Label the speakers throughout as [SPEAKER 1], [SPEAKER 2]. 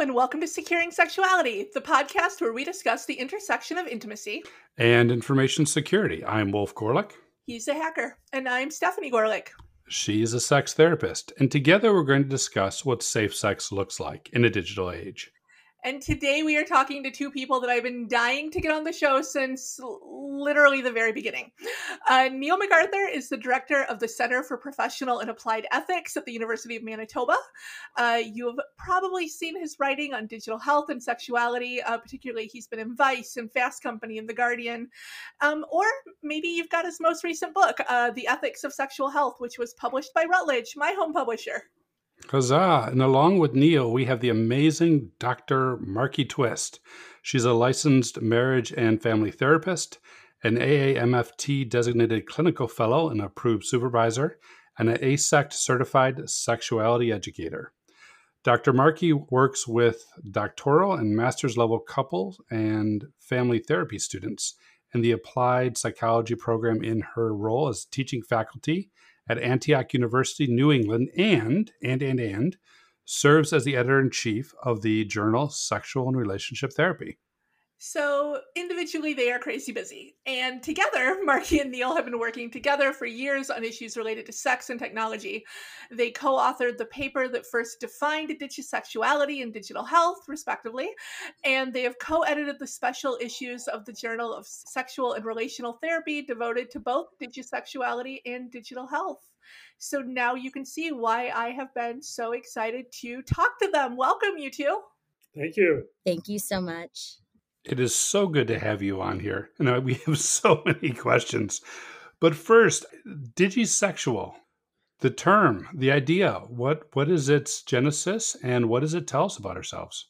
[SPEAKER 1] Hello, and welcome to Securing Sexuality, the podcast where we discuss the intersection of intimacy
[SPEAKER 2] and information security. I'm Wolf Goerlich.
[SPEAKER 1] He's a hacker, and I'm Stephanie Goerlich.
[SPEAKER 2] She's a sex therapist, and together we're going to discuss what safe sex looks like in a digital age.
[SPEAKER 1] And today we are talking to two people that I've been dying to get on the show since literally the very beginning. Uh, Neil McArthur is the director of the Center for Professional and Applied Ethics at the University of Manitoba. Uh, you have probably seen his writing on digital health and sexuality, uh, particularly he's been in Vice and Fast Company and The Guardian. Um, or maybe you've got his most recent book, uh, The Ethics of Sexual Health, which was published by Routledge, my home publisher.
[SPEAKER 2] Huzzah! And along with Neil, we have the amazing Dr. Markie Twist. She's a licensed marriage and family therapist, an AAMFT designated clinical fellow and approved supervisor, and an AASECT certified sexuality educator. Dr. Markie works with doctoral and master's level couples and family therapy students in the applied psychology program in her role as teaching faculty at Antioch University, New England, and, and, and, and, serves as the editor in chief of the journal Sexual and Relationship Therapy.
[SPEAKER 1] So individually, they are crazy busy. And together, Markie and Neil have been working together for years on issues related to sex and technology. They co authored the paper that first defined digisexuality and digital health, respectively. And they have co edited the special issues of the Journal of Sexual and Relational Therapy devoted to both digisexuality and digital health. So now you can see why I have been so excited to talk to them. Welcome, you two.
[SPEAKER 3] Thank you.
[SPEAKER 4] Thank you so much.
[SPEAKER 2] It is so good to have you on here. And we have so many questions. But first, digisexual, the term, the idea, what what is its genesis and what does it tell us about ourselves?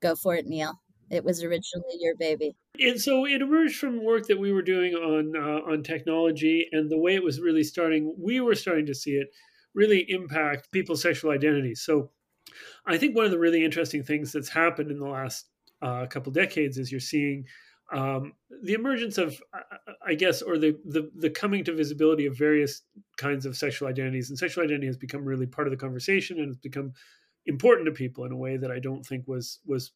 [SPEAKER 4] Go for it, Neil. It was originally your baby.
[SPEAKER 3] And so it emerged from work that we were doing on uh, on technology and the way it was really starting, we were starting to see it really impact people's sexual identity. So I think one of the really interesting things that's happened in the last uh, couple decades is you're seeing um, the emergence of, I guess, or the, the the coming to visibility of various kinds of sexual identities, and sexual identity has become really part of the conversation, and it's become important to people in a way that I don't think was was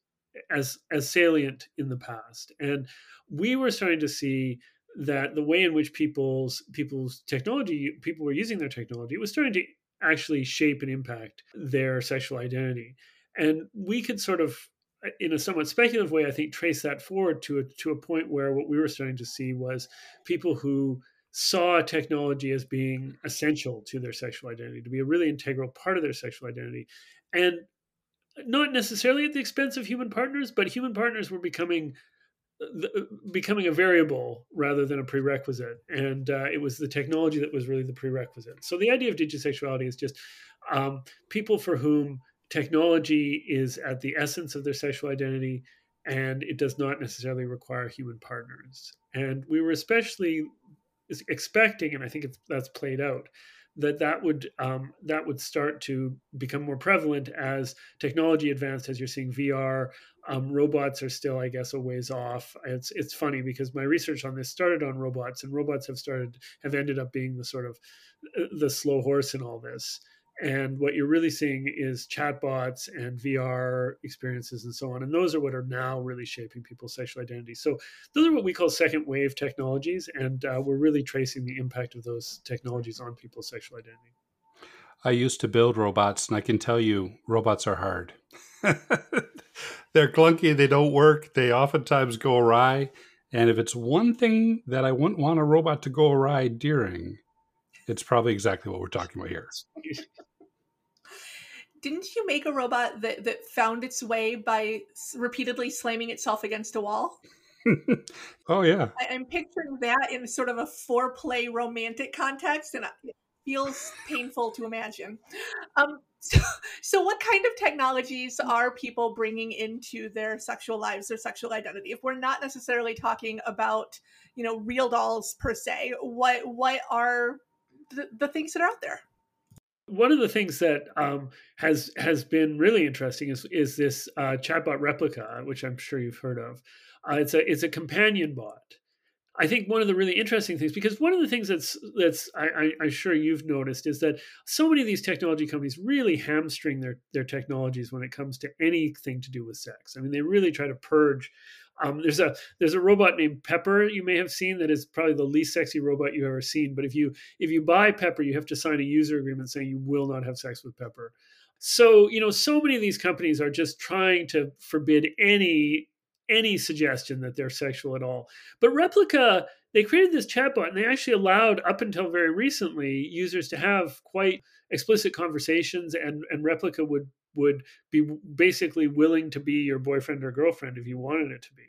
[SPEAKER 3] as as salient in the past. And we were starting to see that the way in which people's people's technology people were using their technology was starting to actually shape and impact their sexual identity. And we could sort of in a somewhat speculative way, I think, trace that forward to a, to a point where what we were starting to see was people who saw technology as being essential to their sexual identity, to be a really integral part of their sexual identity, and not necessarily at the expense of human partners, but human partners were becoming becoming a variable rather than a prerequisite, and uh, it was the technology that was really the prerequisite. So the idea of digisexuality is just um, people for whom technology is at the essence of their sexual identity and it does not necessarily require human partners. And we were especially expecting, and I think that's played out, that that would um, that would start to become more prevalent as technology advanced. As you're seeing VR, um, robots are still, I guess, a ways off. It's it's funny because my research on this started on robots, and robots have started have ended up being the sort of uh, the slow horse in all this. And what you're really seeing is chatbots and VR experiences and so on. And those are what are now really shaping people's sexual identity. So those are what we call second wave technologies. And uh, we're really tracing the impact of those technologies on people's sexual identity.
[SPEAKER 2] I used to build robots, and I can tell you, robots are hard. They're clunky, they don't work, they oftentimes go awry. And if it's one thing that I wouldn't want a robot to go awry during, it's probably exactly what we're talking about here.
[SPEAKER 1] Didn't you make a robot that, that found its way by repeatedly slamming itself against a wall?
[SPEAKER 2] oh yeah.
[SPEAKER 1] I, am picturing that in sort of a foreplay romantic context, and it feels painful to imagine. Um, so, so, what kind of technologies are people bringing into their sexual lives, or sexual identity? If we're not necessarily talking about, you know, real dolls per se, what what are the, the things that are out there.
[SPEAKER 3] One of the things that um, has has been really interesting is is this uh, chatbot Replika, which I'm sure you've heard of. Uh, it's a it's a companion bot, I think one of the really interesting things, because one of the things that's that's I, am sure you've noticed is that so many of these technology companies really hamstring their their technologies when it comes to anything to do with sex. I mean, they really try to purge. Um, there's a there's a robot named Pepper you may have seen that is probably the least sexy robot you've ever seen. But if you if you buy Pepper, you have to sign a user agreement saying you will not have sex with Pepper. So you know, so many of these companies are just trying to forbid any any suggestion that they're sexual at all. But Replika, they created this chatbot and they actually allowed, up until very recently, users to have quite explicit conversations and, and Replika would would be basically willing to be your boyfriend or girlfriend if you wanted it to be.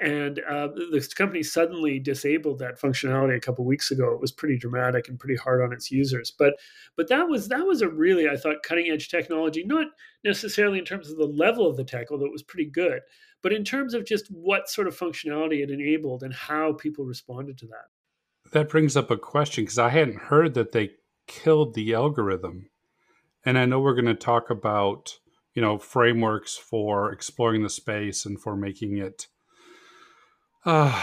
[SPEAKER 3] And uh, the company suddenly disabled that functionality a couple weeks ago. It was pretty dramatic and pretty hard on its users. But but that was that was a really I thought cutting edge technology, not necessarily in terms of the level of the tech, although it was pretty good, but in terms of just what sort of functionality it enabled and how people responded to that.
[SPEAKER 2] That brings up a question because I hadn't heard that they killed the algorithm. And I know we're going to talk about, you know, frameworks for exploring the space and for making it uh,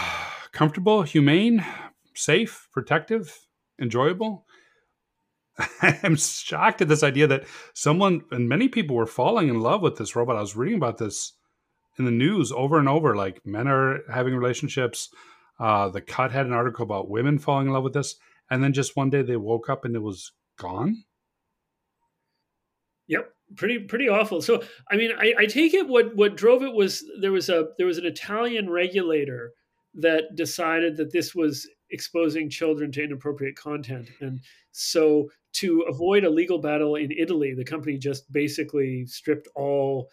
[SPEAKER 2] comfortable, humane, safe, protective, enjoyable. I'm shocked at this idea that someone and many people were falling in love with this robot. I was reading about this in the news over and over. Like men are having relationships. Uh, the Cut had an article about women falling in love with this, and then just one day they woke up and it was gone.
[SPEAKER 3] Yep, pretty pretty awful. So I mean, I, I take it what what drove it was there was a there was an Italian regulator that decided that this was exposing children to inappropriate content, and so to avoid a legal battle in Italy, the company just basically stripped all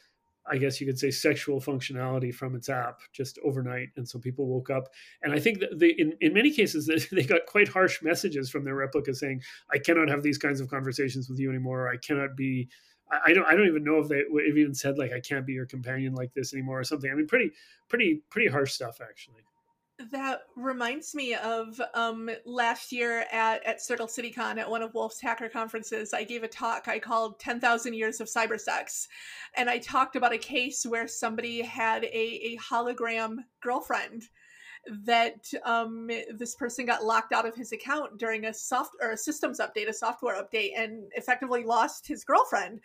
[SPEAKER 3] I guess you could say sexual functionality from its app just overnight, and so people woke up. And I think that they, in in many cases, they got quite harsh messages from their Replika saying, "I cannot have these kinds of conversations with you anymore. I cannot be." I don't. I don't even know if they have even said like, "I can't be your companion like this anymore" or something. I mean, pretty, pretty, pretty harsh stuff actually.
[SPEAKER 1] That reminds me of um, last year at, at Circle CityCon at one of Wolf's hacker conferences. I gave a talk I called 10,000 Years of Cybersex. And I talked about a case where somebody had a, a hologram girlfriend that um, this person got locked out of his account during a soft or a systems update, a software update, and effectively lost his girlfriend.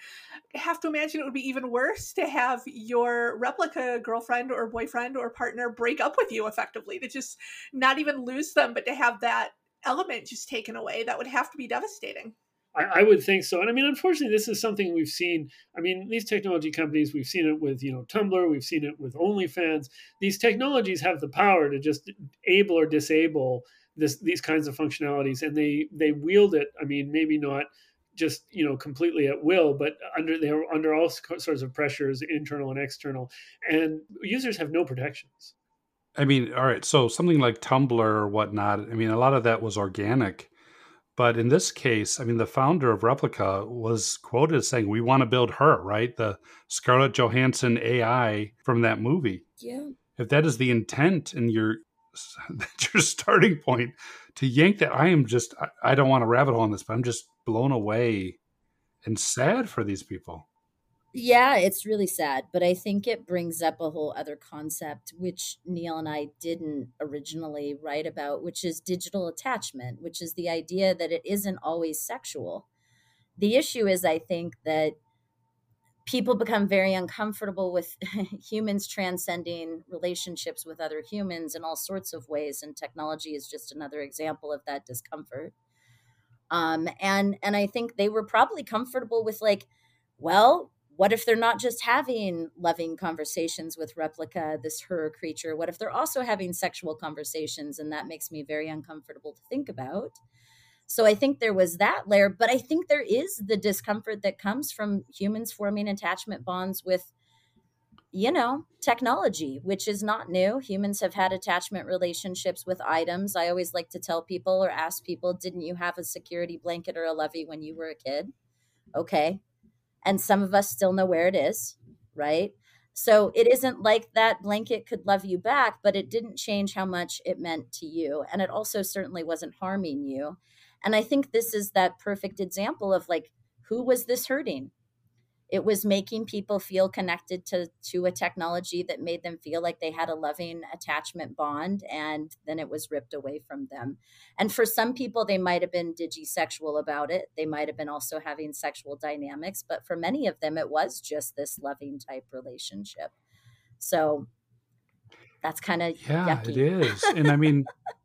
[SPEAKER 1] I have to imagine it would be even worse to have your Replika girlfriend or boyfriend or partner break up with you effectively, to just not even lose them, but to have that element just taken away. That would have to be devastating.
[SPEAKER 3] I, I, would think so. And I mean, unfortunately, this is something we've seen. I mean, these technology companies, we've seen it with, you know, Tumblr, we've seen it with OnlyFans. These technologies have the power to just able or disable this these kinds of functionalities, and they they wield it. I mean, maybe not just you know completely at will, but under they're under all sorts of pressures, internal and external, and users have no protections.
[SPEAKER 2] I mean, all right. So something like Tumblr or whatnot. I mean, a lot of that was organic but in this case, I mean, the founder of Replika was quoted as saying, "We want to build her, right? The Scarlett Johansson AI from that movie."
[SPEAKER 4] Yeah.
[SPEAKER 2] If that is the intent and your your starting point to yank that, I am just I, I don't want to rabbit hole on this, but I'm just blown away and sad for these people.
[SPEAKER 4] Yeah, it's really sad, but I think it brings up a whole other concept, which Neil and I didn't originally write about, which is digital attachment, which is the idea that it isn't always sexual. The issue is, I think, that people become very uncomfortable with humans transcending relationships with other humans in all sorts of ways, and technology is just another example of that discomfort. Um, and and I think they were probably comfortable with like, well, what if they're not just having loving conversations with Replika, this her creature? What if they're also having sexual conversations? And that makes me very uncomfortable to think about. So I think there was that layer, but I think there is the discomfort that comes from humans forming attachment bonds with, you know, technology, which is not new. Humans have had attachment relationships with items. I always like to tell people or ask people, didn't you have a security blanket or a lovey when you were a kid? Okay, and some of us still know where it is, right? So it isn't like that blanket could love you back, but it didn't change how much it meant to you. And it also certainly wasn't harming you. And I think this is that perfect example of like, who was this hurting? It was making people feel connected to to a technology that made them feel like they had a loving attachment bond and then it was ripped away from them. And for some people they might have been digisexual about it. They might have been also having sexual dynamics but for many of them it was just this loving type relationship. So that's kind of
[SPEAKER 2] yeah yucky. it is. And i mean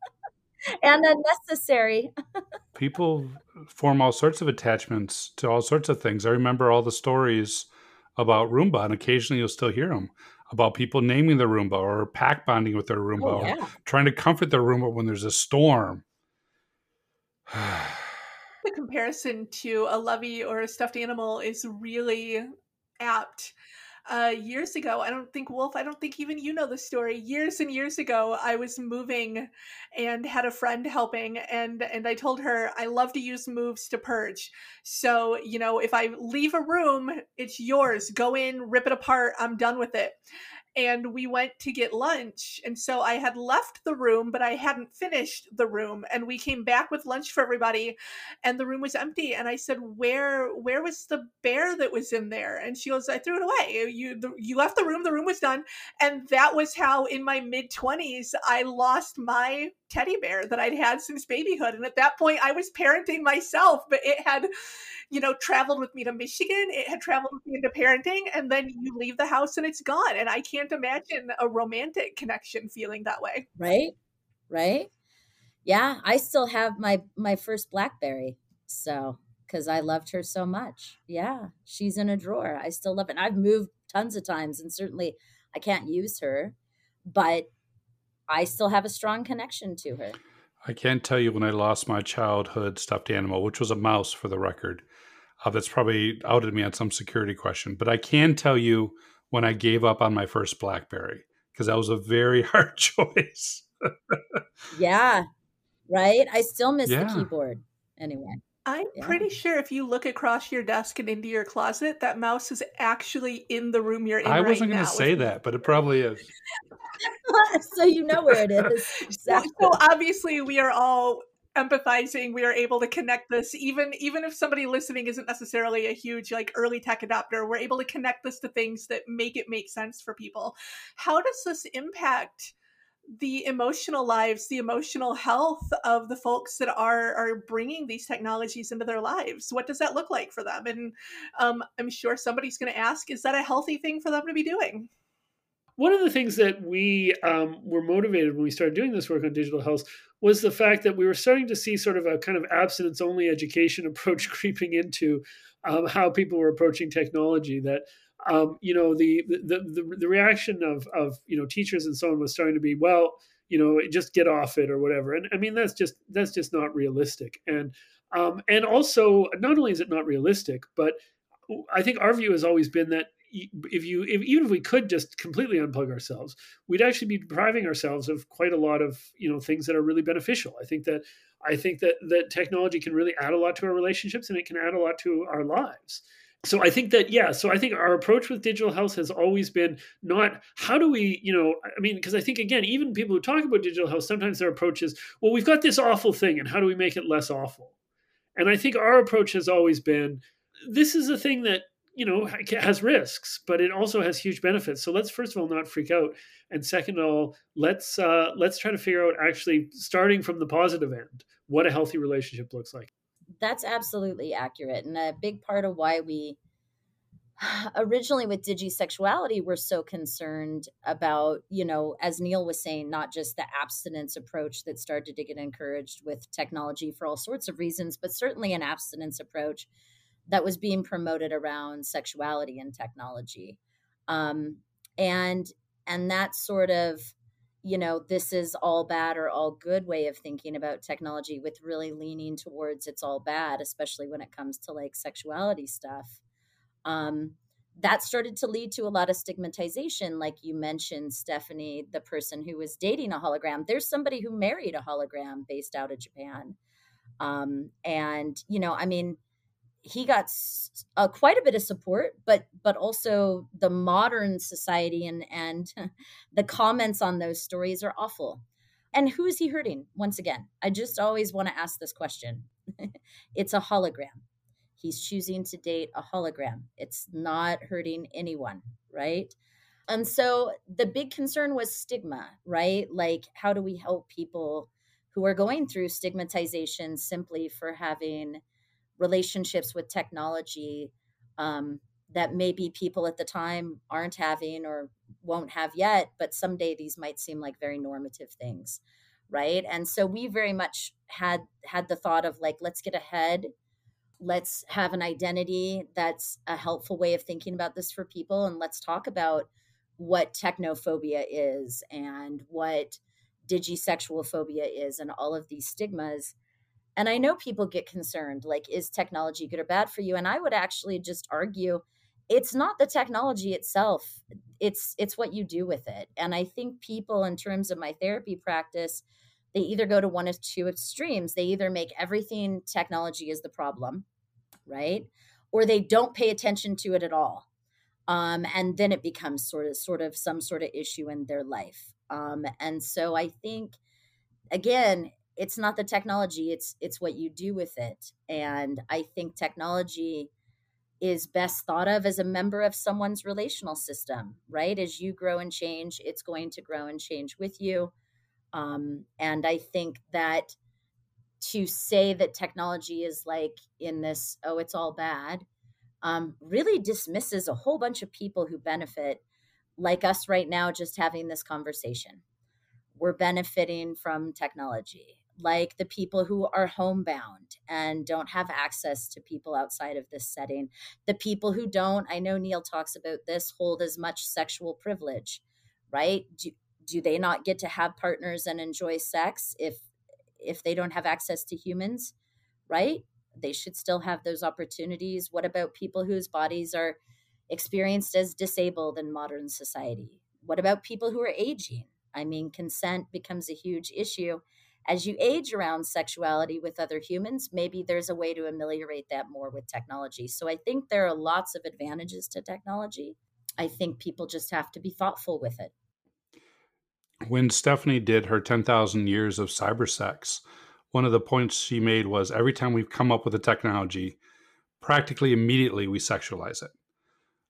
[SPEAKER 4] and unnecessary
[SPEAKER 2] people form all sorts of attachments to all sorts of things. I remember all the stories about Roomba, and occasionally you'll still hear them about people naming their Roomba or pack bonding with their Roomba oh, yeah. or trying to comfort their Roomba when there's a storm.
[SPEAKER 1] the comparison to a lovey or a stuffed animal is really apt uh, years ago, I don't think Wolf, I don't think even you know the story. Years and years ago, I was moving and had a friend helping, and and I told her I love to use moves to purge. So you know, if I leave a room, it's yours. Go in, rip it apart. I'm done with it and we went to get lunch. And so I had left the room, but I hadn't finished the room. And we came back with lunch for everybody, and the room was empty. And I said, "Where, where was the bear that was in there?" And she goes, "I threw it away. You, the, you left the room. The room was done." And that was how, in my mid twenties, I lost my teddy bear that I'd had since babyhood. And at that point, I was parenting myself, but it had, you know, traveled with me to Michigan. It had traveled with me into parenting. And then you leave the house and it's gone. And I can't imagine a romantic connection feeling that way.
[SPEAKER 4] Right. Right. Yeah. I still have my, my first Blackberry. So, because I loved her so much. Yeah. She's in a drawer. I still love it. And I've moved tons of times and certainly I can't use her, but I still have a strong connection to her.
[SPEAKER 2] I can't tell you when I lost my childhood stuffed animal, which was a mouse for the record. Uh, that's probably outed me on some security question. But I can tell you when I gave up on my first Blackberry because that was a very hard choice.
[SPEAKER 4] yeah, right. I still miss yeah. the keyboard anyway.
[SPEAKER 1] I'm yeah. pretty sure if you look across your desk and into your closet, that mouse is actually in the room you're in. I
[SPEAKER 2] wasn't
[SPEAKER 1] right
[SPEAKER 2] going to say that, but it probably is.
[SPEAKER 4] so you know where it is.
[SPEAKER 1] Exactly. So, so obviously, we are all empathizing we are able to connect this even even if somebody listening isn't necessarily a huge like early tech adopter we're able to connect this to things that make it make sense for people how does this impact the emotional lives, the emotional health of the folks that are are bringing these technologies into their lives. What does that look like for them? And um, I'm sure somebody's going to ask, is that a healthy thing for them to be doing?
[SPEAKER 3] One of the things that we um, were motivated when we started doing this work on digital health was the fact that we were starting to see sort of a kind of abstinence only education approach creeping into um, how people were approaching technology. That um, you know the, the the the reaction of of you know teachers and so on was starting to be well you know just get off it or whatever and i mean that's just that's just not realistic and um, and also not only is it not realistic but i think our view has always been that if you if, even if we could just completely unplug ourselves we'd actually be depriving ourselves of quite a lot of you know things that are really beneficial. I think that i think that that technology can really add a lot to our relationships and it can add a lot to our lives. So i think that yeah so i think our approach with digital health has always been not how do we you know i mean because i think again even people who talk about digital health sometimes their approach is well we've got this awful thing and how do we make it less awful? And i think our approach has always been this is a thing that you know has risks but it also has huge benefits so let's first of all not freak out and second of all let's uh, let's try to figure out actually starting from the positive end what a healthy relationship looks like
[SPEAKER 4] that's absolutely accurate. And a big part of why we originally with digisexuality we're so concerned about, you know, as Neil was saying, not just the abstinence approach that started to get encouraged with technology for all sorts of reasons, but certainly an abstinence approach that was being promoted around sexuality and technology. Um, and and that sort of you know, this is all bad or all good way of thinking about technology with really leaning towards it's all bad, especially when it comes to like sexuality stuff. Um, that started to lead to a lot of stigmatization. Like you mentioned, Stephanie, the person who was dating a hologram. There's somebody who married a hologram based out of Japan. Um, and, you know, I mean, he got uh, quite a bit of support but but also the modern society and and the comments on those stories are awful and who is he hurting once again i just always want to ask this question it's a hologram He's choosing to date a hologram. It's not hurting anyone, right? And so the big concern was stigma, right? Like, how do we help people who are going through stigmatization simply for having relationships with technology um, that maybe people at the time aren't having or won't have yet, but someday these might seem like very normative things, right? And so we very much had had the thought of like, let's get ahead let's have an identity that's a helpful way of thinking about this for people and let's talk about what technophobia is and what digisexual phobia is and all of these stigmas and i know people get concerned like is technology good or bad for you and i would actually just argue it's not the technology itself it's it's what you do with it and i think people in terms of my therapy practice they either go to one of two extremes. They either make everything technology is the problem, right? Or they don't pay attention to it at all. Um, and then it becomes sort of sort of some sort of issue in their life. Um, and so I think again, it's not the technology, it's it's what you do with it. And I think technology is best thought of as a member of someone's relational system, right? As you grow and change, it's going to grow and change with you. Um, and I think that to say that technology is like in this, oh, it's all bad, um, really dismisses a whole bunch of people who benefit, like us right now, just having this conversation. We're benefiting from technology, like the people who are homebound and don't have access to people outside of this setting. The people who don't, I know Neil talks about this, hold as much sexual privilege, right? Do, do they not get to have partners and enjoy sex if if they don't have access to humans right? They should still have those opportunities. What about people whose bodies are experienced as disabled in modern society? What about people who are aging? I mean consent becomes a huge issue as you age around sexuality with other humans maybe there's a way to ameliorate that more with technology so i think there are lots of advantages to technology i think people just have to be thoughtful with it
[SPEAKER 2] when Stephanie did her 10,000 years of cyber sex, one of the points she made was every time we've come up with a technology, practically immediately we sexualize it.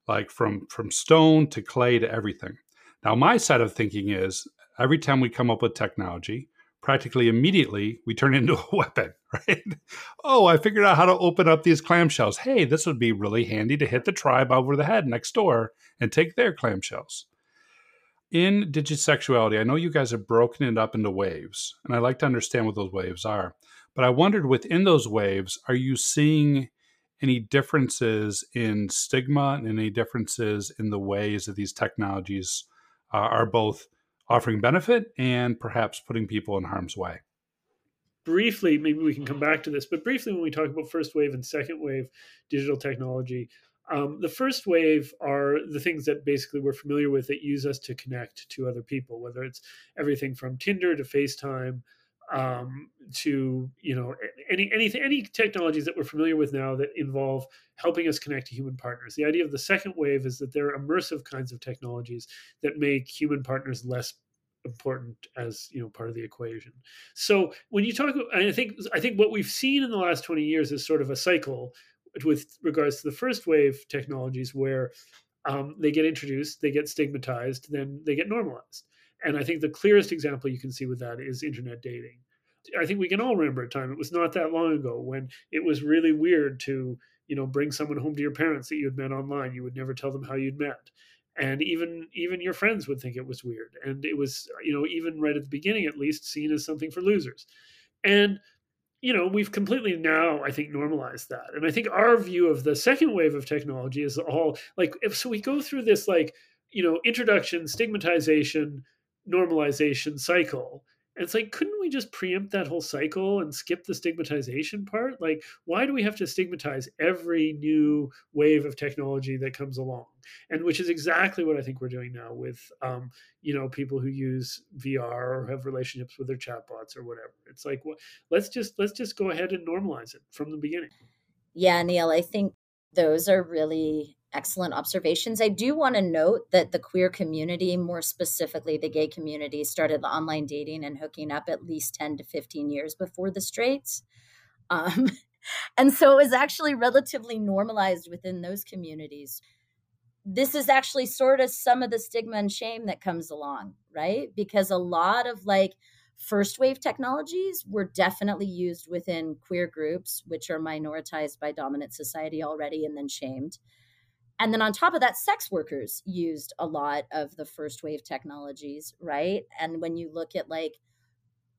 [SPEAKER 2] Like from from stone to clay to everything. Now my side of thinking is every time we come up with technology, practically immediately we turn into a weapon, right? oh, I figured out how to open up these clamshells. Hey, this would be really handy to hit the tribe over the head next door and take their clamshells in digisexuality, I know you guys have broken it up into waves, and I like to understand what those waves are. But I wondered within those waves, are you seeing any differences in stigma and any differences in the ways that these technologies uh, are both offering benefit and perhaps putting people in harm's way?
[SPEAKER 3] Briefly, maybe we can come back to this, but briefly, when we talk about first wave and second wave digital technology, um, the first wave are the things that basically we're familiar with that use us to connect to other people, whether it's everything from Tinder to FaceTime um, to you know any anything any technologies that we're familiar with now that involve helping us connect to human partners. The idea of the second wave is that there are immersive kinds of technologies that make human partners less important as you know part of the equation. So when you talk, I think I think what we've seen in the last twenty years is sort of a cycle with regards to the first wave technologies where um, they get introduced, they get stigmatized, then they get normalized. And I think the clearest example you can see with that is internet dating. I think we can all remember a time, it was not that long ago, when it was really weird to, you know, bring someone home to your parents that you had met online. You would never tell them how you'd met. And even even your friends would think it was weird. And it was, you know, even right at the beginning at least seen as something for losers. And you know, we've completely now, I think, normalized that. And I think our view of the second wave of technology is all like, if so, we go through this, like, you know, introduction, stigmatization, normalization cycle. And it's like, couldn't we just preempt that whole cycle and skip the stigmatization part? Like, why do we have to stigmatize every new wave of technology that comes along? And which is exactly what I think we're doing now with, um, you know, people who use VR or have relationships with their chatbots or whatever. It's like, well, let's just let's just go ahead and normalize it from the beginning.
[SPEAKER 4] Yeah, Neil, I think those are really excellent observations. I do want to note that the queer community, more specifically the gay community, started online dating and hooking up at least 10 to 15 years before the straights. Um, and so it was actually relatively normalized within those communities this is actually sort of some of the stigma and shame that comes along right because a lot of like first wave technologies were definitely used within queer groups which are minoritized by dominant society already and then shamed and then on top of that sex workers used a lot of the first wave technologies right? And when you look at like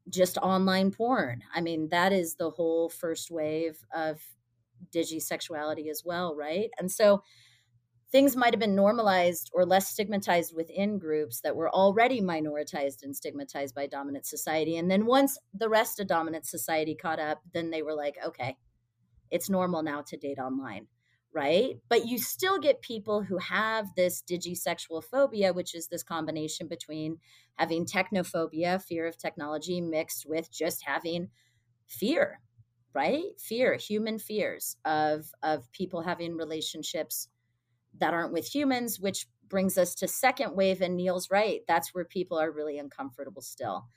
[SPEAKER 4] just online porn i mean that is the whole first wave of digisexuality as well right? And so things might have been normalized or less stigmatized within groups that were already minoritized and stigmatized by dominant society. And then once the rest of dominant society caught up then they were like okay it's normal now to date online right? But you still get people who have this digisexual phobia, which is this combination between having technophobia, fear of technology, mixed with just having fear, right? Fear, human fears of of people having relationships that aren't with humans, which brings us to second wave. And Neil's right. That's where people are really uncomfortable still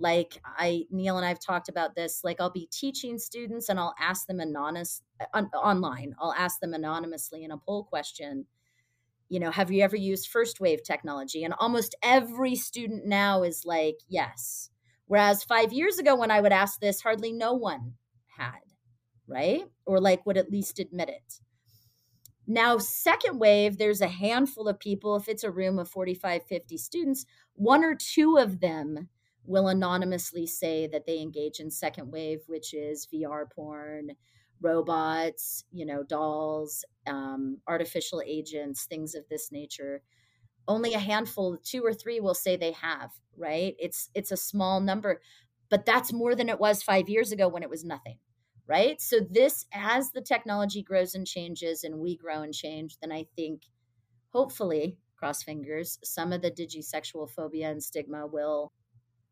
[SPEAKER 4] like i neil and i've talked about this like i'll be teaching students and i'll ask them anonymous uh, on, online i'll ask them anonymously in a poll question you know have you ever used first wave technology? And almost every student now is like yes. Whereas 5 years ago when i would ask this hardly no one had right? Or like would at least admit it. Now second wave there's a handful of people if it's a room of 45 50 students one or two of them will anonymously say that they engage in second wave, which is VR porn, robots, you know, dolls, um, artificial agents, things of this nature. Only a handful, two or three, will say they have. Right? It's it's a small number, but that's more than it was five years ago when it was nothing. Right? So this, as the technology grows and changes, and we grow and change, then I think, hopefully, cross fingers, some of the digisexual phobia and stigma will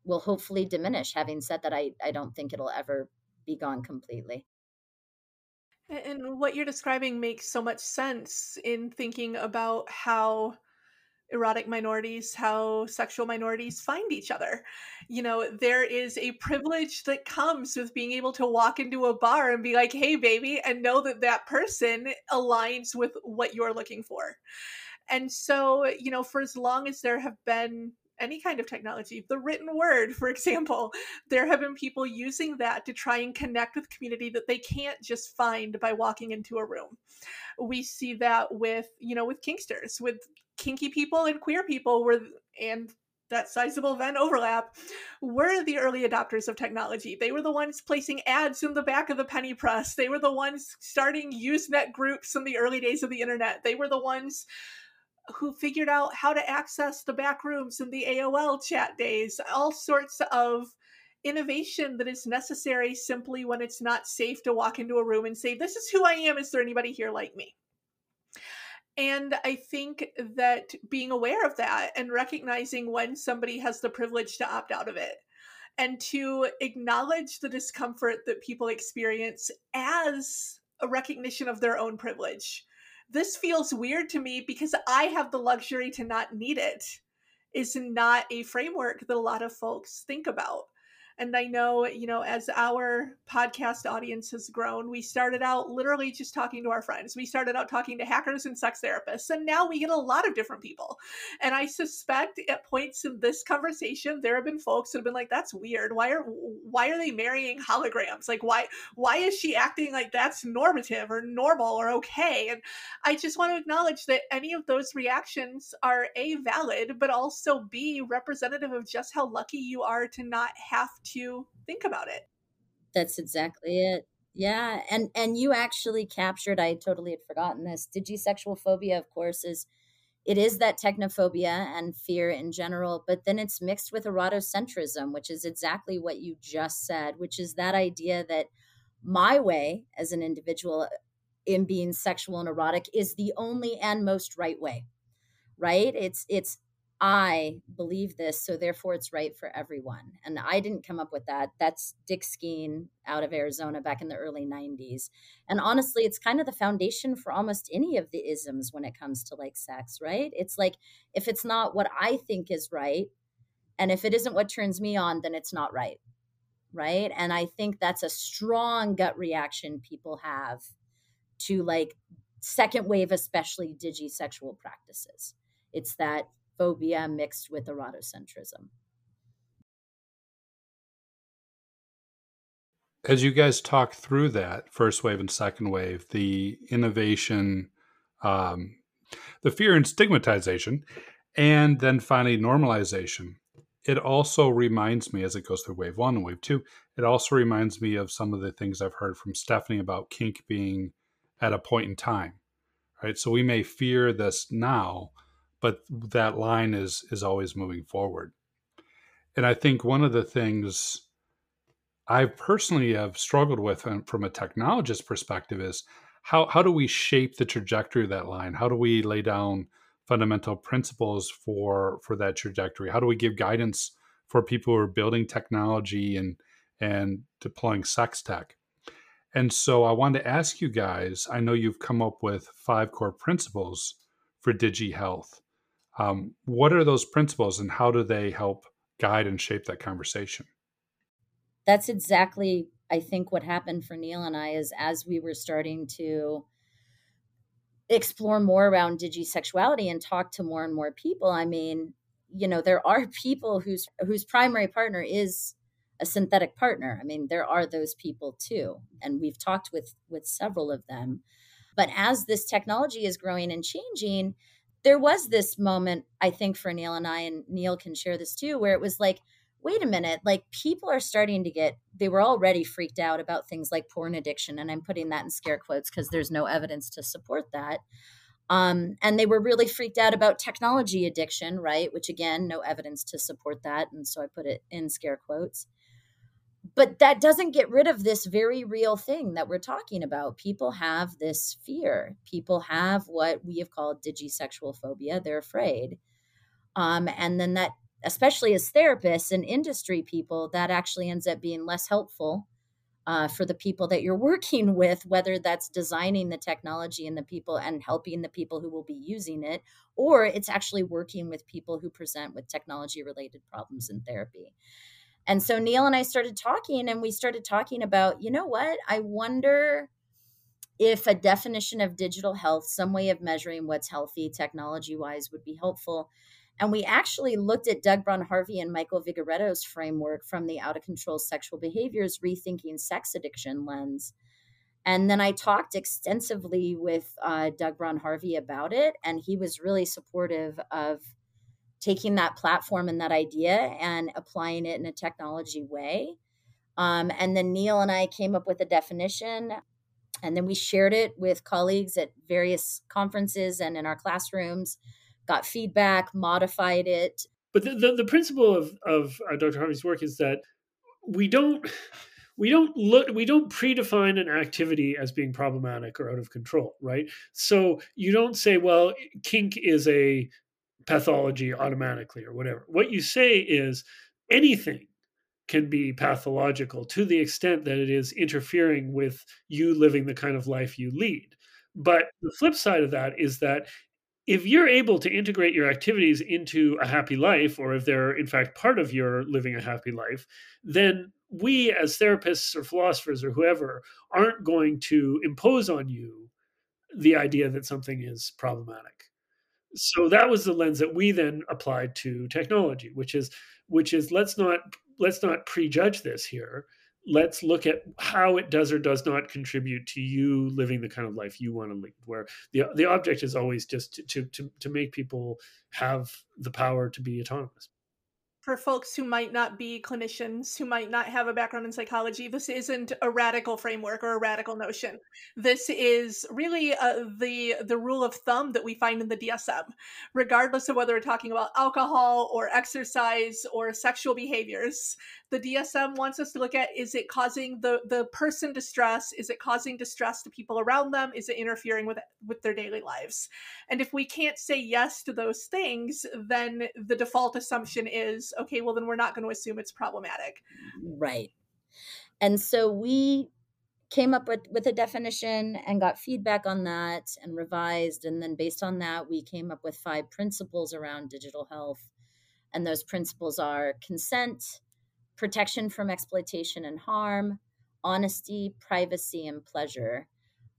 [SPEAKER 4] will hopefully diminish. Having said that, I, I don't think it'll ever be gone completely.
[SPEAKER 1] And what you're describing makes so much sense in thinking about how erotic minorities, how sexual minorities find each other. You know, there is a privilege that comes with being able to walk into a bar and be like, hey, baby, and know that that person aligns with what you're looking for. And so, you know, for as long as there have been any kind of technology, the written word, for example, there have been people using that to try and connect with community that they can't just find by walking into a room. We see that with, you know, with kinksters, with kinky people and queer people were and that sizable Venn overlap were the early adopters of technology. They were the ones placing ads in the back of the penny press. They were the ones starting Usenet groups in the early days of the internet. They were the ones who figured out how to access the back rooms in the AOL chat days, all sorts of innovation that is necessary simply when it's not safe to walk into a room and say, This is who I am. Is there anybody here like me? And I think that being aware of that and recognizing when somebody has the privilege to opt out of it and to acknowledge the discomfort that people experience as a recognition of their own privilege this feels weird to me because I have the luxury to not need it. is not a framework that a lot of folks think about. And I know, you know, as our podcast audience has grown, we started out literally just talking to our friends. We started out talking to hackers and sex therapists, and now we get a lot of different people. And I suspect at points in this conversation, there have been folks that have been like, "That's weird. Why are why are they marrying holograms? Like, why why is she acting like that's normative or normal or okay?" And I just want to acknowledge that any of those reactions are a valid, but also b representative of just how lucky you are to not have to think about it.
[SPEAKER 4] That's exactly it. Yeah, and and you actually captured. I totally had forgotten this. Digisexual phobia, of course, is it is that technophobia and fear in general, but then it's mixed with erotocentrism, which is exactly what you just said, which is that idea that my way as an individual uh, in being sexual and erotic is the only and most right way. Right? It's it's I believe this, so therefore it's right for everyone. And I didn't come up with that. That's Dick Skeen out of Arizona back in the early 90s. And honestly, it's kind of the foundation for almost any of the isms when it comes to like sex, right? It's like if it's not what I think is right, and if it isn't what turns me on, then it's not right. right? And I think that's a strong gut reaction people have to like second wave, especially digisexual practices. It's that phobia mixed with erotocentrism.
[SPEAKER 2] As you guys talk through that first wave and second wave, the innovation, um, the fear and stigmatization, and then finally normalization, it also reminds me as it goes through wave one and wave two, it also reminds me of some of the things I've heard from Stephanie about kink being at a point in time. Right. So we may fear this now, but that line is is always moving forward. And I think one of the things I personally have struggled with um, from a technologist perspective is how how do we shape the trajectory of that line? How do we lay down fundamental principles for for that trajectory? How do we give guidance for people who are building technology and and deploying sex tech? And so I wanted to ask you guys. I know you've come up with five core principles for Digi Health. Um, what are those principles, and how do they help guide and shape that conversation?
[SPEAKER 4] That's exactly, I think, what happened for Neil and I. Is as we were starting to explore more around digisexuality and talk to more and more people i mean you know there are people whose whose primary partner is a synthetic partner i mean there are those people too and we've talked with with several of them but as this technology is growing and changing there was this moment i think for neil and i and neil can share this too where it was like wait a minute, like people are starting to get, they were already freaked out about things like porn addiction. And I'm putting that in scare quotes because there's no evidence to support that. Um, and they were really freaked out about technology addiction, right? Which again, no evidence to support that. And so I put it in scare quotes. But that doesn't get rid of this very real thing that we're talking about. People have this fear. People have what we have called digisexual phobia. They're afraid. Um, and then that especially as therapists and industry people, that actually ends up being less helpful uh, for the people that you're working with, whether that's designing the technology and the people and helping the people who will be using it, or it's actually working with people who present with technology related problems in therapy. And so Neil and I started talking, and we started talking about, you know what? I wonder if a definition of digital health, some way of measuring what's healthy technology wise, would be helpful. And we actually looked at Doug Braun Harvey and Michael Vigorito's framework from the out of control sexual behaviors rethinking sex addiction lens. And then I talked extensively with uh, Doug Braun Harvey about it, and he was really supportive of taking that platform and that idea and applying it in a technology way. Um, and then Neil and I came up with a definition, and then we shared it with colleagues at various conferences and in our classrooms got feedback, modified it.
[SPEAKER 3] But the, the, the principle of, of uh, Dr. Harvey's work is that we don't we don't look we don't predefine an activity as being problematic or out of control right so you don't say well kink is a pathology automatically or whatever what you say is anything can be pathological to the extent that it is interfering with you living the kind of life you lead but the flip side of that is that if you're able to integrate your activities into a happy life, or if they're in fact part of your living a happy life, then we as therapists or philosophers or whoever aren't going to impose on you the idea that something is problematic. So that was the lens that we then applied to technology, which is which is let's not let's not prejudge this here. Let's look at how it does or does not contribute to you living the kind of life you want to lead where the the object is always just to to to make people have the power to be autonomous
[SPEAKER 1] for folks who might not be clinicians, who might not have a background in psychology, this isn't a radical framework or a radical notion. This is really uh, the the rule of thumb that we find in the DSM, regardless of whether we're talking about alcohol or exercise or sexual behaviors. The DSM wants us to look at: is it causing the the person distress? Is it causing distress to people around them? Is it interfering with with their daily lives? And if we can't say yes to those things, then the default assumption is okay, well, then we're not going to assume it's problematic.
[SPEAKER 4] Right. And so we came up with, with a definition and got feedback on that and revised. And then based on that, we came up with five principles around digital health. And those principles are consent, protection from exploitation and harm, honesty, privacy, and pleasure.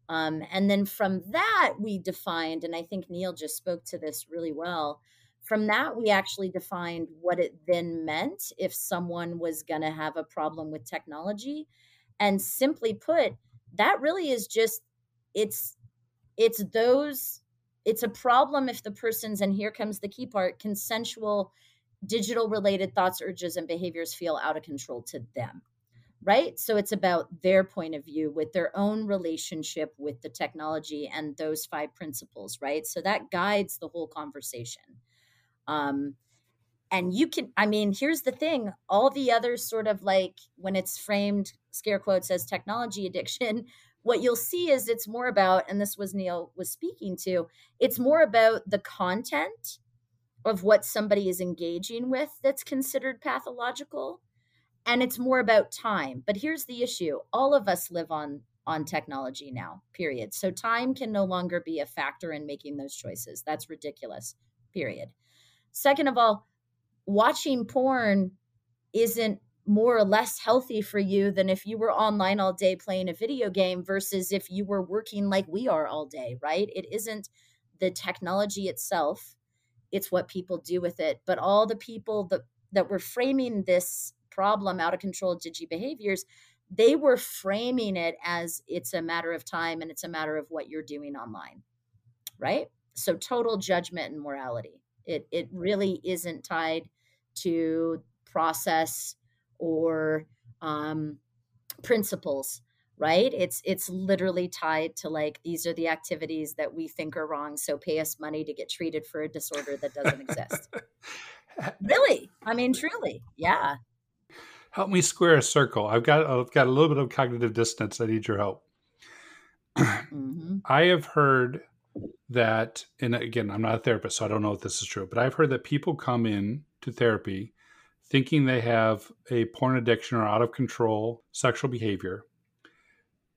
[SPEAKER 4] Um, and then from that, we defined, and I think Neil just spoke to this really well. From that, we actually defined what it then meant if someone was going to have a problem with technology. And simply put, that really is just it's it's those it's a problem if the person's and here comes the key part consensual digital related thoughts urges and behaviors feel out of control to them right? So it's about their point of view with their own relationship with the technology and those five principles right? So that guides the whole conversation. Um and you can i mean here's the thing all the other sort of like when it's framed scare quotes as technology addiction what you'll see is it's more about and this was neil was speaking to it's more about the content of what somebody is engaging with that's considered pathological. And it's more about time. But here's the issue. All of us live on on technology now period. So time can no longer be a factor in making those choices. That's ridiculous period. Second of all watching porn isn't more or less healthy for you than if you were online all day playing a video game versus if you were working like we are all day, right? It isn't the technology itself, it's what people do with it. But all the people that, that were framing this problem out of control digi behaviors, they were framing it as it's a matter of time and it's a matter of what you're doing online, right? So total judgment and morality. It, it really isn't tied to process or um, principles right? It's it's literally tied to like these are the activities that we think are wrong so pay us money to get treated for a disorder that doesn't exist. Really? I mean truly. Yeah.
[SPEAKER 2] Help me square a circle. I've got i've got a little bit of cognitive dissonance. I need your help. Mm-hmm. i have heard that and again i'm not a therapist so i don't know if this is true but i've heard that people come in to therapy thinking they have a porn addiction or out of control sexual behavior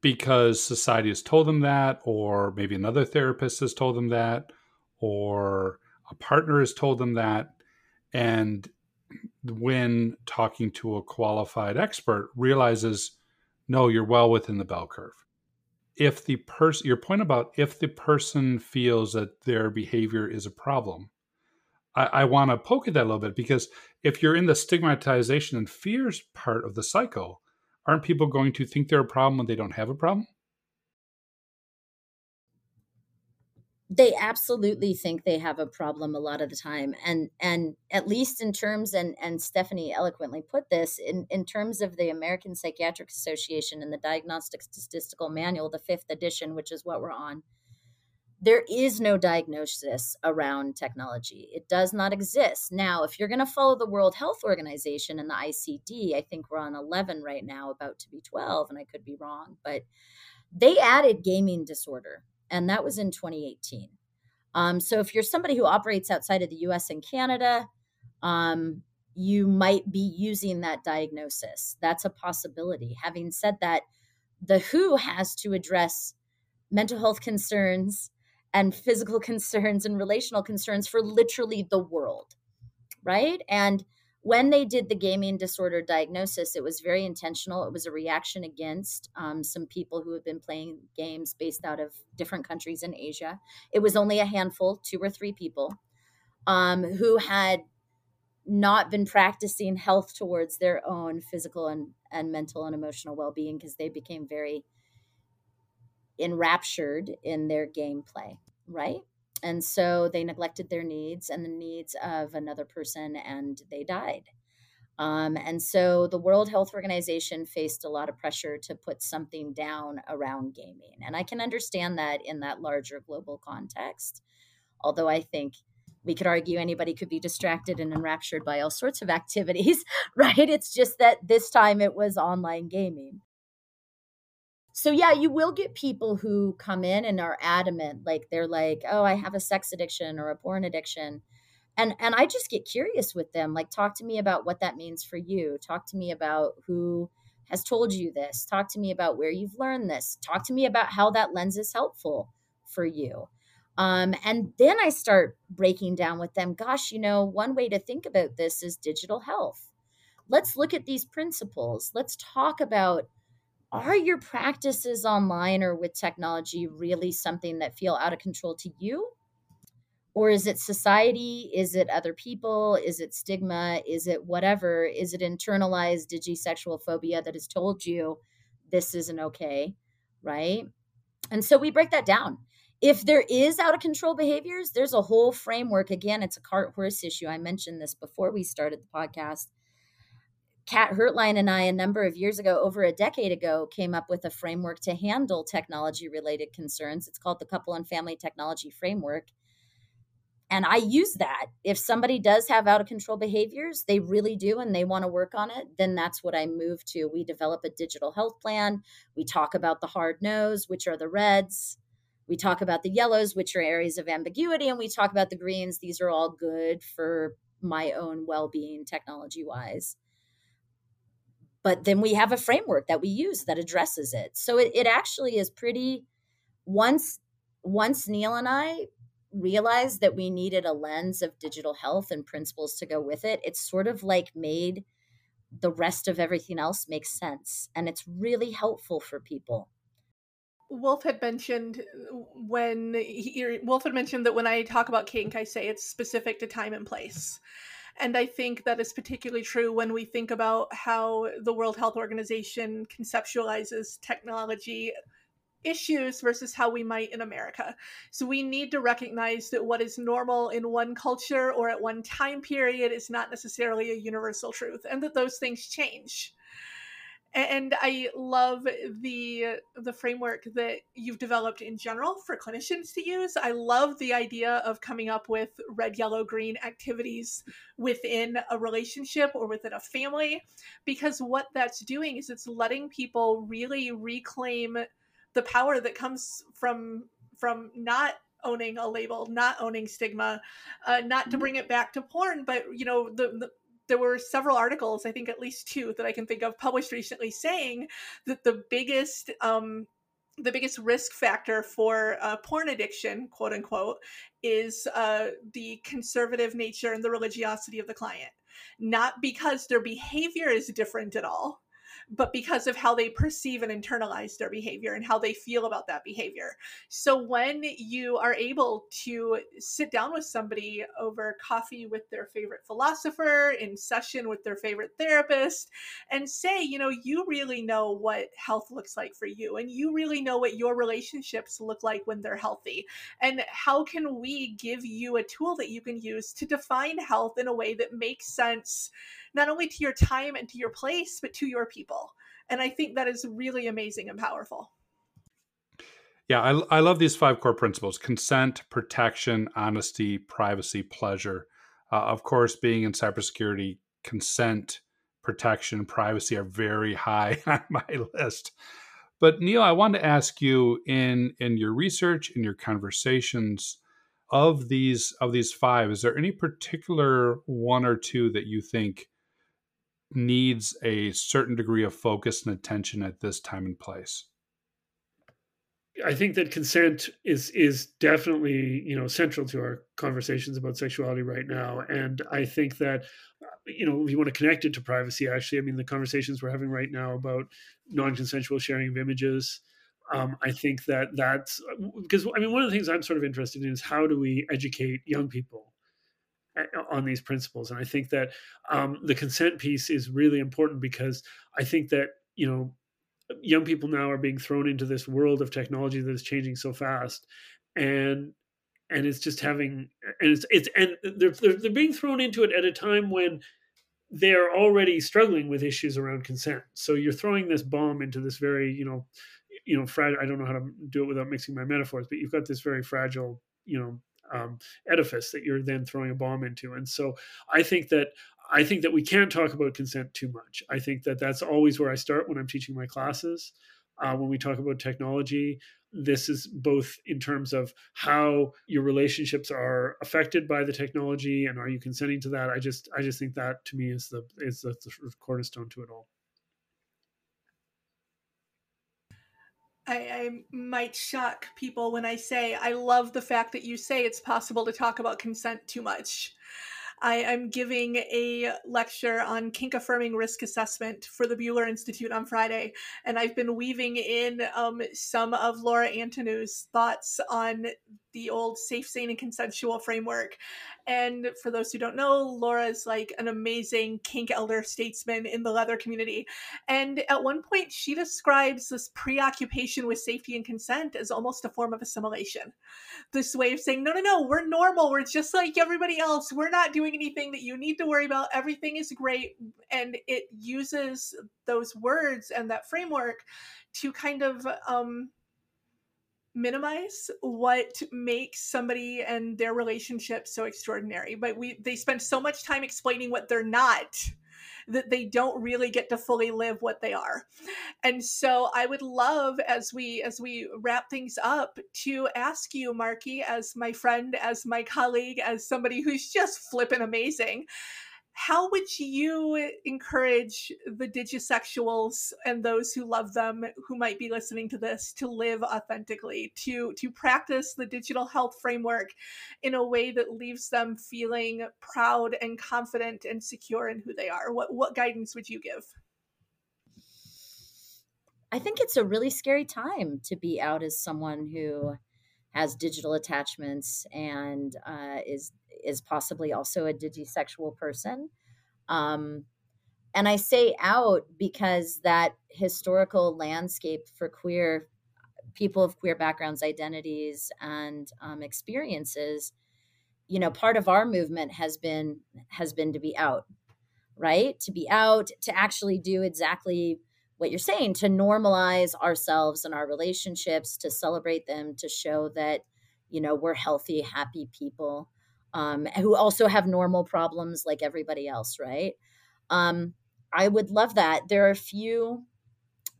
[SPEAKER 2] because society has told them that, or maybe another therapist has told them that, or a partner has told them that. And when talking to a qualified expert, realizes, no, you're well within the bell curve. If the person, your point about if the person feels that their behavior is a problem, I, I want to poke at that a little bit because if you're in the stigmatization and fears part of the cycle, aren't people going to think they're a problem when they don't have a problem?
[SPEAKER 4] They absolutely think they have a problem a lot of the time. And and at least in terms and and Stefani eloquently put this, in, in terms of the American Psychiatric Association and the Diagnostic Statistical Manual, the fifth edition, which is what we're on, there is no diagnosis around technology. It does not exist. Now, if you're going to follow the World Health Organization and the ICD, I think we're on 11 right now, about to be 12, and I could be wrong, but they added gaming disorder, and that was in 2018. Um, so if you're somebody who operates outside of the US and Canada, um, you might be using that diagnosis. That's a possibility. Having said that, the WHO has to address mental health concerns and physical concerns and relational concerns for literally the world, right? And when they did the gaming disorder diagnosis, it was very intentional. It was a reaction against um, some people who have been playing games based out of different countries in Asia. It was only a handful, two or three people, um, who had not been practicing health towards their own physical and, and mental and emotional well being because they became very enraptured in their gameplay, right? And so they neglected their needs and the needs of another person and they died. Um, and so the World Health Organization faced a lot of pressure to put something down around gaming. And I can understand that in that larger global context. Although I think we could argue anybody could be distracted and enraptured by all sorts of activities, right? It's just that this time it was online gaming so yeah you will get people who come in and are adamant like they're like oh i have a sex addiction or a porn addiction. And and i just get curious with them like talk to me about what that means for you. Talk to me about who has told you this. Talk to me about where you've learned this. Talk to me about how that lens is helpful for you. Um, and then i start breaking down with them gosh you know one way to think about this is digital health. Let's look at these principles. Let's talk about are your practices online or with technology really something that feel out of control to you? Or is it society? Is it other people? Is it stigma? Is it whatever? Is it internalized digisexual phobia that has told you this isn't okay? Right. And so we break that down. If there is out of control behaviors, there's a whole framework. Again, it's a cart horse issue. I mentioned this before we started the podcast Kat Hertlein and I, a number of years ago, over a decade ago, came up with a framework to handle technology related concerns. It's called the Couple and Family Technology Framework. And I use that. If somebody does have out of control behaviors, they really do, and they want to work on it, then that's what I move to. We develop a digital health plan. We talk about the hard no's, which are the reds. We talk about the yellows, which are areas of ambiguity. And we talk about the greens. These are all good for my own well being technology wise but then we have a framework that we use that addresses it so it, it actually is pretty once once neil and i realized that we needed a lens of digital health and principles to go with it it's sort of like made the rest of everything else make sense and it's really helpful for people
[SPEAKER 1] Wolf had mentioned uh, when he, Wolf had mentioned that when I talk about kink, I say it's specific to time and place. And I think that is particularly true when we think about how the World Health Organization conceptualizes technology issues versus how we might in America. So we need to recognize that what is normal in one culture or at one time period is not necessarily a universal truth and that those things change and i love the the framework that you've developed in general for clinicians to use i love the idea of coming up with red yellow green activities within a relationship or within a family because what that's doing is it's letting people really reclaim the power that comes from from not owning a label, not owning stigma, uh, not to mm-hmm. bring it back to porn, but you know the, the there were several articles, I think at least two that I can think of, published recently saying that the biggest um, the biggest risk factor for uh, porn addiction, quote unquote, is uh, the conservative nature and the religiosity of the client. Not because their behavior is different at all, but because of how they perceive and internalize their behavior and how they feel about that behavior. So when you are able to sit down with somebody over coffee with their favorite philosopher, in session with their favorite therapist, and say, you know, you really know what health looks like for you, and you really know what your relationships look like when they're healthy. And how can we give you a tool that you can use to define health in a way that makes sense? Not only to your time and to your place, but to your people. And I think that is really amazing and powerful.
[SPEAKER 2] Yeah, I, I love these five core principles consent, protection, honesty, privacy, pleasure. Uh, of course, being in cybersecurity, consent, protection, privacy are very high on my list. But Neil, I want to ask you in in your research, in your conversations of these of these five, is there any particular one or two that you think needs a certain degree of focus and attention at this time and place?
[SPEAKER 3] I think that consent is is definitely you know central to our conversations about sexuality right now, and I think that you know if you want to connect it to privacy, actually, I mean the conversations we're having right now about non-consensual sharing of images. Um, I think that that's because I mean one of the things I'm sort of interested in is how do we educate young people on these principles and i think that um, the consent piece is really important because i think that you know young people now are being thrown into this world of technology that is changing so fast and and it's just having and it's it's and they're, they're, they're being thrown into it at a time when they're already struggling with issues around consent. So you're throwing this bomb into this very you know you know fragile i don't know how to do it without mixing my metaphors but you've got this very fragile you know um, edifice that you're then throwing a bomb into. And so I think that I think that we can't talk about consent too much. I think that that's always where I start when I'm teaching my classes. Uh, when we talk about technology, this is both in terms of how your relationships are affected by the technology and are you consenting to that. I just I just think that to me is the is the, the cornerstone to it all.
[SPEAKER 1] I, I, might shock people when I say I love the fact that you say it's possible to talk about consent too much. I am giving a lecture on kink affirming risk assessment for the Buehler Institute on Friday. And I've been weaving in um, some of Laura Antoniou's thoughts on the old safe, sane, and consensual framework. And for those who don't know, Laura is like an amazing kink elder statesman in the leather community. And at one point, she describes this preoccupation with safety and consent as almost a form of assimilation. This way of saying, no, no, no, we're normal. We're just like everybody else. We're not doing anything that you need to worry about. Everything is great. And it uses those words and that framework to kind of um, minimize what makes somebody and their relationship so extraordinary but we they spend so much time explaining what they're not that they don't really get to fully live what they are. And so i would love as we as we wrap things up to ask you Markie as my friend as my colleague as somebody who's just flipping amazing how would you encourage the digisexuals and those who love them who might be listening to this to live authentically to to practice the digital health framework in a way that leaves them feeling proud and confident and secure in who they are? What what guidance would you give?
[SPEAKER 4] I think it's a really scary time to be out as someone who has digital attachments and uh, is is possibly also a digisexual person. Um, and I say out because that historical landscape for queer people of queer backgrounds, identities, and um, experiences, you know, part of our movement has been has been to be out, right? To be out, to actually do exactly what you're saying, to normalize ourselves and our relationships, to celebrate them, to show that, you know, we're healthy, happy people um, who also have normal problems like everybody else, right? Um, I would love that. There are a few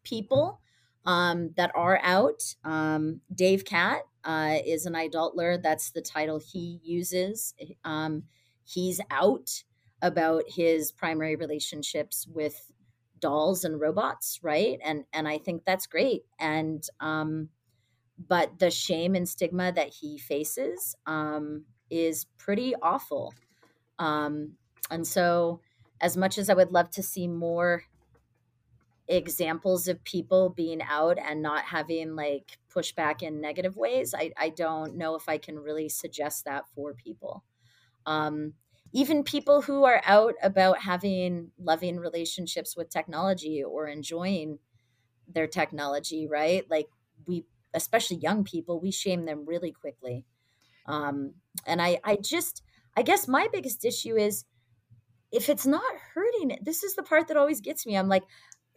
[SPEAKER 4] people um, that are out. Um, Davecat uh, is an iDollator. That's the title he uses. Um, he's out about his primary relationships with dolls and robots, right? And and I think that's great. And um, but the shame and stigma that he faces um, is pretty awful. Um, and so, as much as I would love to see more examples of people being out and not having like pushback in negative ways, I, I don't know if I can really suggest that for people. Um, even people who are out about having loving relationships with technology or enjoying their technology, right? Like we, especially young people, we shame them really quickly. Um, and I, I just, I guess my biggest issue is if it's not hurting it, this is the part that always gets me. I'm like,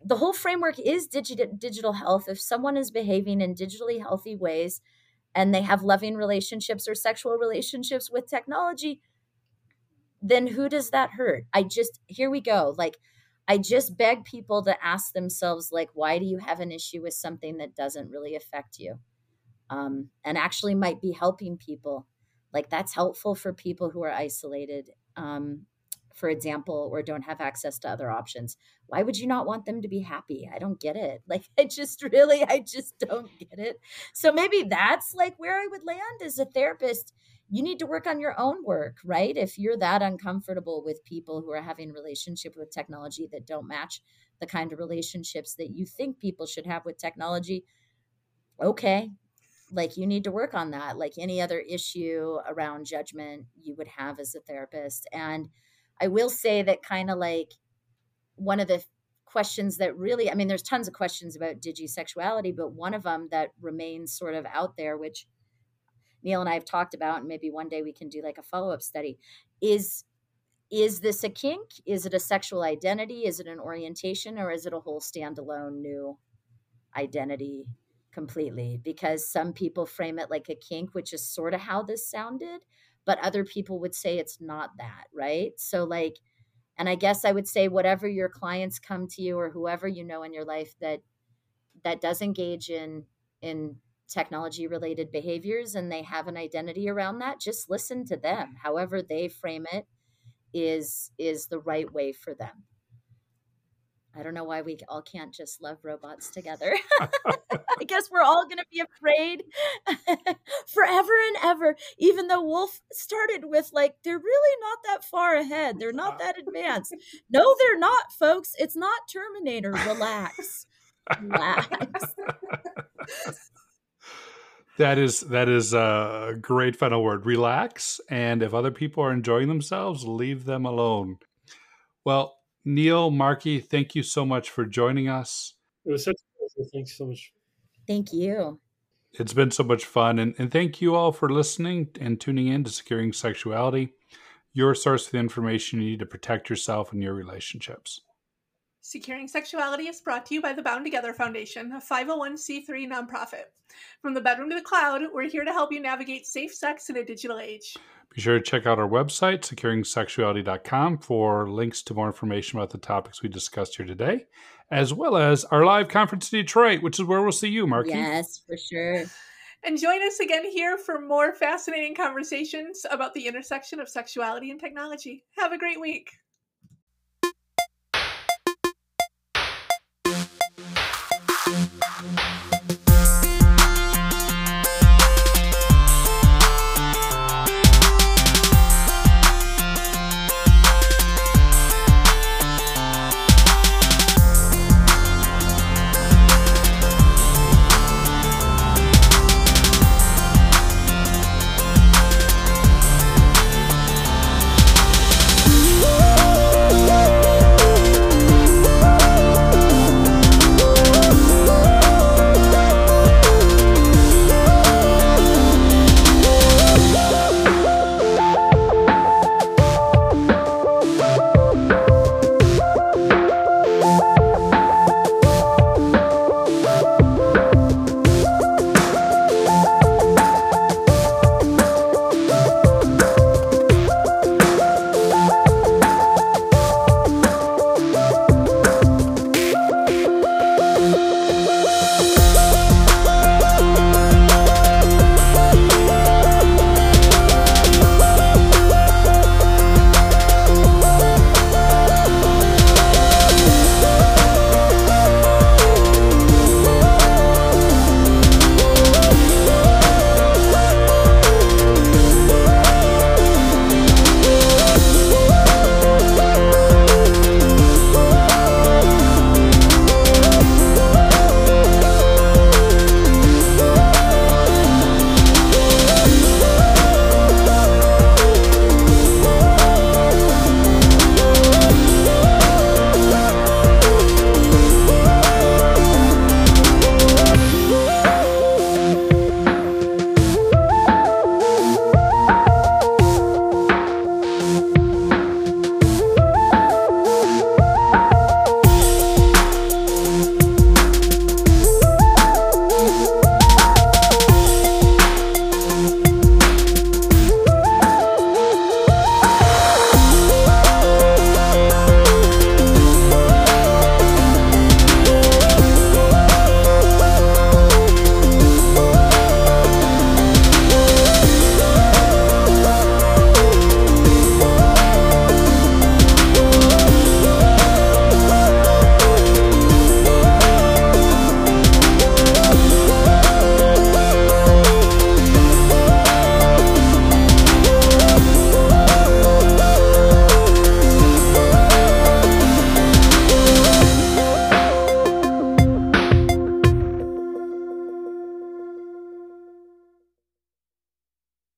[SPEAKER 4] the whole framework is digital digital health. If someone is behaving in digitally healthy ways and they have loving relationships or sexual relationships with technology, then who does that hurt? I just here we go. Like I just beg people to ask themselves like why do you have an issue with something that doesn't really affect you? um, and actually might be helping people. Like that's helpful for people who are isolated, um, for example, or don't have access to other options. Why would you not want them to be happy? I don't get it. Like, I just really, I just don't get it. So maybe that's like where I would land as a therapist. You need to work on your own work, right? If you're that uncomfortable with people who are having relationship with technology that don't match the kind of relationships that you think people should have with technology, okay, like you need to work on that like any other issue around judgment you would have as a therapist and i will say that kind of like one of the questions that really i mean there's tons of questions about digisexuality but one of them that remains sort of out there which neil and i have talked about and maybe one day we can do like a follow-up study. Is is this a kink? Is it a sexual identity? Is it an orientation? Or is it a whole standalone new identity completely? Because some people frame it like a kink, which is sort of how this sounded, but other people would say it's not that, right? So, like, and I guess I would say whatever your clients come to you or whoever you know in your life that that does engage in in technology related behaviors and they have an identity around that just listen to them mm-hmm. however they frame it is is the right way for them I don't know why we all can't just love robots together. I guess we're all going to be afraid forever and ever, even though Wolf started with like, they're really not that far ahead. They're not uh-huh. that advanced. No, they're not, folks. It's not Terminator. Relax. Relax.
[SPEAKER 2] That is that is a great final word. Relax, and if other people are enjoying themselves, leave them alone. Well, Neil, Markie, thank you so much for joining us.
[SPEAKER 3] It was such a pleasure. Thanks so much.
[SPEAKER 4] Thank you.
[SPEAKER 2] It's been so much fun, and, and thank you all for listening and tuning in to Securing Sexuality, your source of the information you need to protect yourself and your relationships.
[SPEAKER 1] Securing Sexuality is brought to you by the Bound Together Foundation, a 501c3 nonprofit. From the bedroom to the cloud, we're here to help you navigate safe sex in a digital age.
[SPEAKER 2] Be sure to check out our website, securingsexuality.com, for links to more information about the topics we discussed here today, as well as our live conference in Detroit, which is where we'll see you, Markie.
[SPEAKER 4] Yes, for sure.
[SPEAKER 1] And join us again here for more fascinating conversations about the intersection of sexuality and technology. Have a great week.